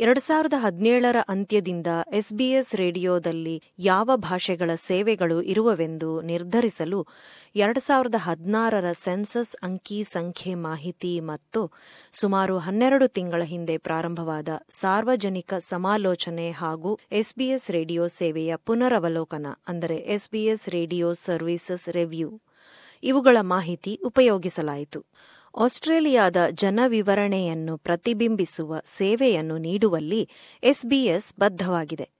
ಎರಡು ಸಾವಿರದ ಹದಿನೇಳರ ಅಂತ್ಯದಿಂದ ಎಸ್ಬಿಎಸ್ ರೇಡಿಯೋದಲ್ಲಿ ಯಾವ ಭಾಷೆಗಳ ಸೇವೆಗಳು ಇರುವವೆಂದು ನಿರ್ಧರಿಸಲು ಎರಡು ಸಾವಿರದ ಹದಿನಾರರ ಸೆನ್ಸಸ್ ಅಂಕಿ ಸಂಖ್ಯೆ ಮಾಹಿತಿ ಮತ್ತು ಸುಮಾರು ಹನ್ನೆರಡು ತಿಂಗಳ ಹಿಂದೆ ಪ್ರಾರಂಭವಾದ ಸಾರ್ವಜನಿಕ ಸಮಾಲೋಚನೆ ಹಾಗೂ ಎಸ್ಬಿಎಸ್ ರೇಡಿಯೋ ಸೇವೆಯ ಪುನರವಲೋಕನ, ಅಂದರೆ ಎಸ್ಬಿಎಸ್ ರೇಡಿಯೋ ಸರ್ವೀಸಸ್ ರಿವ್ಯೂ. ಇವುಗಳ ಮಾಹಿತಿ ಉಪಯೋಗಿಸಲಾಯಿತು. ಆಸ್ಟ್ರೇಲಿಯಾದ ಜನವಿವರಣೆಯನ್ನು ಪ್ರತಿಬಿಂಬಿಸುವ ಸೇವೆಯನ್ನು ನೀಡುವಲ್ಲಿ ಎಸ್ಬಿಎಸ್ ಬದ್ಧವಾಗಿದೆ.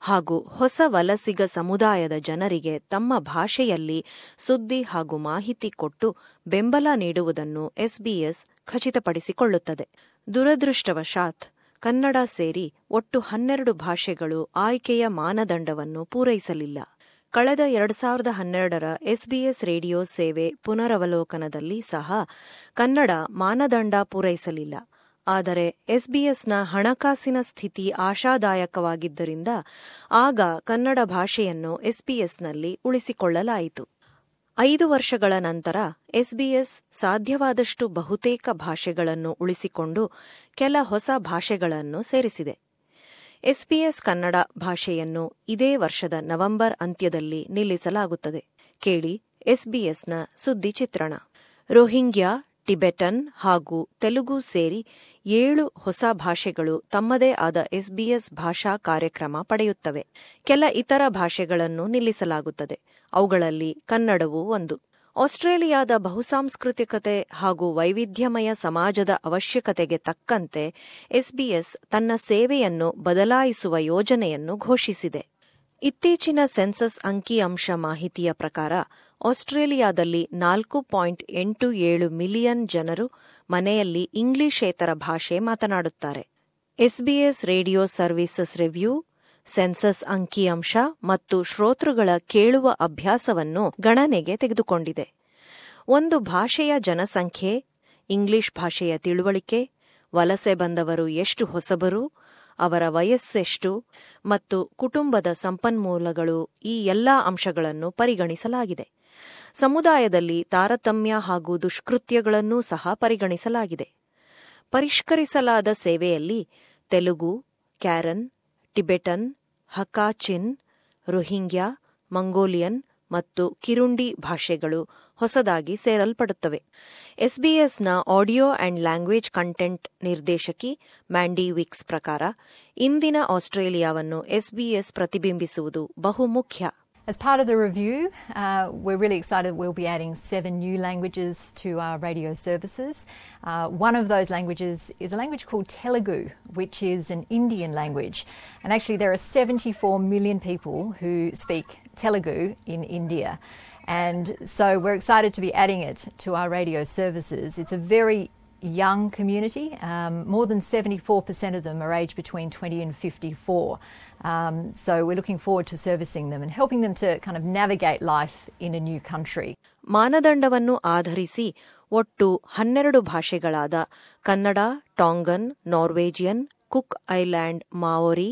ಹಾಗೂ ಹೊಸ ವಲಸಿಗ ಸಮುದಾಯದ ಜನರಿಗೆ ತಮ್ಮ ಭಾಷೆಯಲ್ಲಿ ಸುದ್ದಿ ಹಾಗೂ ಮಾಹಿತಿ ಕೊಟ್ಟು ಬೆಂಬಲ ನೀಡುವುದನ್ನು ಎಸ್ಬಿಎಸ್ ಖಚಿತಪಡಿಸಿಕೊಳ್ಳುತ್ತದೆ. ದುರದೃಷ್ಟವಶಾತ್ ಕನ್ನಡ ಸೇರಿ ಒಟ್ಟು ಹನ್ನೆರಡು ಭಾಷೆಗಳು ಆಯ್ಕೆಯ ಮಾನದಂಡವನ್ನು ಪೂರೈಸಲಿಲ್ಲ. ಕಳೆದ ಎರಡು ಸಾವಿರದ ಹನ್ನೆರಡರ ಎಸ್ಬಿಎಸ್ ರೇಡಿಯೋ ಸೇವೆ ಪುನರವಲೋಕನದಲ್ಲಿ ಸಹ ಕನ್ನಡ ಮಾನದಂಡ ಪೂರೈಸಲಿಲ್ಲ. ಆದರೆ ಎಸ್ಬಿಎಸ್ನ ಹಣಕಾಸಿನ ಸ್ಥಿತಿ ಆಶಾದಾಯಕವಾಗಿದ್ದರಿಂದ ಆಗ ಕನ್ನಡ ಭಾಷೆಯನ್ನು ಎಸ್ಬಿಎಸ್ನಲ್ಲಿ ಉಳಿಸಿಕೊಳ್ಳಲಾಯಿತು. ಐದು ವರ್ಷಗಳ ನಂತರ ಎಸ್ಬಿಎಸ್ ಸಾಧ್ಯವಾದಷ್ಟು ಬಹುತೇಕ ಭಾಷೆಗಳನ್ನು ಉಳಿಸಿಕೊಂಡು ಕೆಲ ಹೊಸ ಭಾಷೆಗಳನ್ನು ಸೇರಿಸಿದೆ. ಎಸ್ಬಿಎಸ್ ಕನ್ನಡ ಭಾಷೆಯನ್ನು ಇದೇ ವರ್ಷದ ನವೆಂಬರ್ ಅಂತ್ಯದಲ್ಲಿ ನಿಲ್ಲಿಸಲಾಗುತ್ತದೆ. ಕೇಳಿ ಎಸ್ಬಿಎಸ್ನ ಸುದ್ದಿ ಚಿತ್ರಣ. ರೋಹಿಂಗ್ಯಾ, ಟಿಬೆಟನ್ ಹಾಗೂ ತೆಲುಗು ಸೇರಿ ಏಳು ಹೊಸ ಭಾಷೆಗಳು ತಮ್ಮದೇ ಆದ ಎಸ್ಬಿಎಸ್ ಭಾಷಾ ಕಾರ್ಯಕ್ರಮ ಪಡೆಯುತ್ತವೆ. ಕೆಲ ಇತರ ಭಾಷೆಗಳನ್ನು ನಿಲ್ಲಿಸಲಾಗುತ್ತದೆ. ಅವುಗಳಲ್ಲಿ ಕನ್ನಡವೂ ಒಂದು. ಆಸ್ಟ್ರೇಲಿಯಾದ ಬಹುಸಾಂಸ್ಕೃತಿಕತೆ ಹಾಗೂ ವೈವಿಧ್ಯಮಯ ಸಮಾಜದ ಅವಶ್ಯಕತೆಗೆ ತಕ್ಕಂತೆ ಎಸ್ಬಿಎಸ್ ತನ್ನ ಸೇವೆಯನ್ನು ಬದಲಾಯಿಸುವ ಯೋಜನೆಯನ್ನು ಘೋಷಿಸಿದೆ. ಇತ್ತೀಚಿನ ಸೆನ್ಸಸ್ ಅಂಕಿಅಂಶ ಮಾಹಿತಿಯ ಪ್ರಕಾರ, ಆಸ್ಟ್ರೇಲಿಯಾದಲ್ಲಿ ನಾಲ್ಕು ಪಾಯಿಂಟ್ ಎಂಟು ಏಳು ಮಿಲಿಯನ್ ಜನರು ಮನೆಯಲ್ಲಿ ಇಂಗ್ಲಿಷೇತರ ಭಾಷೆ ಮಾತನಾಡುತ್ತಾರೆ. SBS radio services review census ಅಂಕಿಅಂಶ ಮತ್ತು ಶ್ರೋತೃಗಳ ಕೇಳುವ ಅಭ್ಯಾಸವನ್ನು ಗಣನೆಗೆ ತೆಗೆದುಕೊಂಡಿದೆ. ಒಂದು ಭಾಷೆಯ ಜನಸಂಖ್ಯೆ, ಇಂಗ್ಲಿಷ್ ಭಾಷೆಯ ತಿಳುವಳಿಕೆ, ವಲಸೆ ಬಂದವರು ಎಷ್ಟು ಹೊಸಬರು, ಅವರ ವಯಸ್ಸೆಷ್ಟು, ಮತ್ತು ಕುಟುಂಬದ ಸಂಪನ್ಮೂಲಗಳು ಈ ಎಲ್ಲಾ ಅಂಶಗಳನ್ನು ಪರಿಗಣಿಸಲಾಗಿದೆ. ಸಮುದಾಯದಲ್ಲಿ ತಾರತಮ್ಯ ಹಾಗೂ ದುಷ್ಕೃತ್ಯಗಳನ್ನೂ ಸಹ ಪರಿಗಣಿಸಲಾಗಿದೆ. ಪರಿಷ್ಕರಿಸಲಾದ ಸೇವೆಯಲ್ಲಿ Telugu, Karen Tibetan, Hakha Chin, Rohingya, Mongolian ಮತ್ತು ಕಿರುಂಡಿ ಭಾಷೆಗಳು ಹೊಸದಾಗಿ ಸೇರಲ್ಪಡುತ್ತವೆ. ಎಸ್ಬಿಎಸ್ನ ಆಡಿಯೋ ಅಂಡ್ ಲ್ಯಾಂಗ್ವೇಜ್ ಕಂಟೆಂಟ್ ನಿರ್ದೇಶಕಿ ಮ್ಯಾಂಡಿ ವಿಕ್ಸ್ ಪ್ರಕಾರ, ಇಂದಿನ ಆಸ್ಟ್ರೇಲಿಯಾವನ್ನು ಎಸ್ಬಿಎಸ್ ಪ್ರತಿಬಿಂಬಿಸುವುದು ಬಹುಮುಖ್ಯ. As part of the review, uh, we're really excited we'll be adding seven new languages to our radio services. Uh, one of those languages is a language called Telugu, which is an Indian language. And actually, there are 74 million people who speak Telugu in India. And so we're excited to be adding it to our radio services. It's a very young community. Um, more than 74% of them are aged between 20 and 54. Um, so we're looking forward to servicing them and helping them to kind of navigate life in a new country. ಮಾನದಂಡವನ್ನು ಆಧರಿಸಿ ಒಟ್ಟು ಹನ್ನೆರಡು ಭಾಷೆಗಳಾದ Kannada Tongan Norwegian Cook Island Maori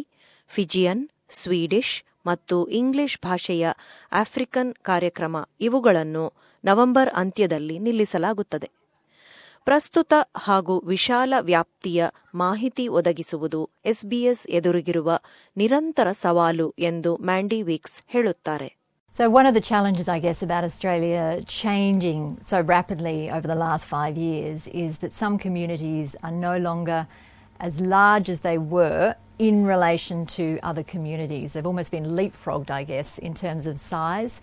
Fijian Swedish ಮತ್ತು English ಭಾಷೆಯ African ಕಾರ್ಯಕ್ರಮ ಇವುಗಳನ್ನು November ಅಂತ್ಯದಲ್ಲಿ ನಿಲ್ಲಿಸಲಾಗುತ್ತದೆ ಪ್ರಸ್ತುತ ಹಾಗೂ ವಿಶಾಲ ವ್ಯಾಪ್ತಿಯ ಮಾಹಿತಿ ಒದಗಿಸುವುದು ಎಸ್ಬಿಎಸ್ ಎದುರಿಗಿರುವ ನಿರಂತರ ಸವಾಲು ಎಂದು ಮ್ಯಾಂಡಿ ವೀಕ್ಸ್ ಹೇಳುತ್ತಾರೆ So, one of the challenges, I guess, about Australia changing so rapidly over the last five years is that some communities are no longer as large as they were in relation to other communities. They've almost been leapfrogged, I guess, in terms of size.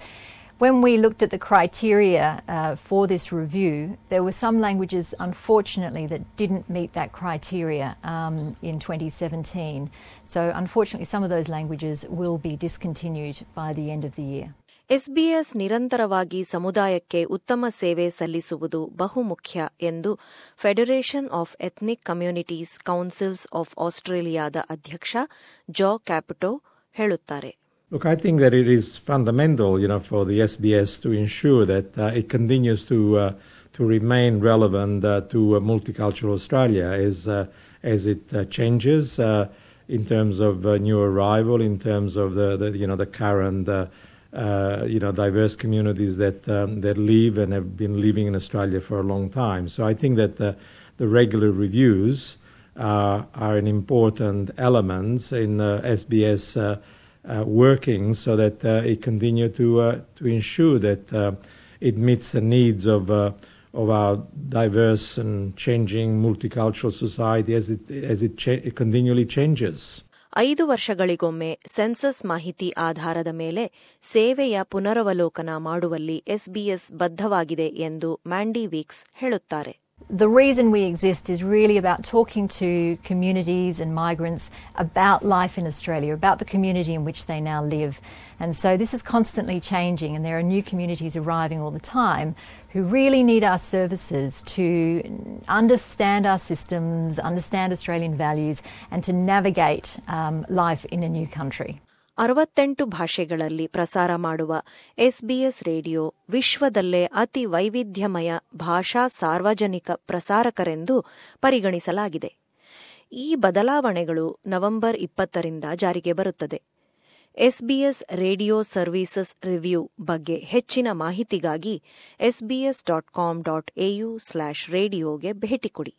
When we looked at the criteria uh, for this review, there were some languages, unfortunately, that didn't meet that criteria um, in 2017. So, unfortunately, some of those languages will be discontinued by the end of the year. SBS ನಿರಂತರವಾಗಿ ಸಮುದಾಯಕ್ಕೆ ಉತ್ತಮ ಸೇವೆ ಸಲ್ಲಿಸುವುದು ಬಹುಮುಖ್ಯ ಎಂದು Federation of Ethnic Communities Councils of ಆಸ್ಟ್ರೇಲಿಯಾದ ಅಧ್ಯಕ್ಷ ಜಾ ಕ್ಯಾಪಿಟೋ ಹೇಳುತ್ತಾರೆ Look, I think that it is fundamental, you know, for the SBS to ensure that uh, it continues to uh, to remain relevant uh, to uh, multicultural Australia as uh, as it uh, changes in terms of new arrival, in terms of the, the you know the current. You know, diverse communities that um, that live and have been living in Australia for a long time. So I think that the, the regular reviews are an important element in SBS uh, uh, working so that uh, it continue to uh, to ensure that uh, it meets the needs of uh, of our diverse and changing multicultural society as it as it, cha- it continually changes. ಐದು ವರ್ಷಗಳಿಗೊಮ್ಮೆ census ಮಾಹಿತಿ ಆಧಾರದ ಮೇಲೆ ಸೇವೆಯ ಪುನರವಲೋಕನ ಮಾಡುವಲ್ಲಿ SBS ಬದ್ಧವಾಗಿದೆ ಎಂದು ಮ್ಯಾಂಡಿ weeks ಹೇಳುತ್ತಾರೆ The reason we exist is really about talking to communities and migrants about life in Australia, about the community in which they now live. And so this is constantly changing, and there are new communities arriving all the time who really need our services to understand our systems, understand Australian values, and to navigate um, life in a new country. ಅರವತ್ತೆಂಟು ಭಾಷೆಗಳಲ್ಲಿ ಪ್ರಸಾರ ಮಾಡುವ SBS radio ವಿಶ್ವದಲ್ಲೇ ಅತಿ ವೈವಿಧ್ಯಮಯ ಭಾಷಾ ಸಾರ್ವಜನಿಕ ಪ್ರಸಾರಕರೆಂದು ಪರಿಗಣಿಸಲಾಗಿದೆ. ಈ ಬದಲಾವಣೆಗಳು ನವೆಂಬರ್ ಇಪ್ಪತ್ತರಿಂದ ಜಾರಿಗೆ ಬರುತ್ತದೆ. ಎಸ್ಬಿಎಸ್ ರೇಡಿಯೋ ಸರ್ವೀಸಸ್ ರಿವ್ಯೂ ಬಗ್ಗೆ ಹೆಚ್ಚಿನ ಮಾಹಿತಿಗಾಗಿ SBS dot com dot AU slash ರೇಡಿಯೋಗೆ ಭೇಟಿ ಕೊಡಿ.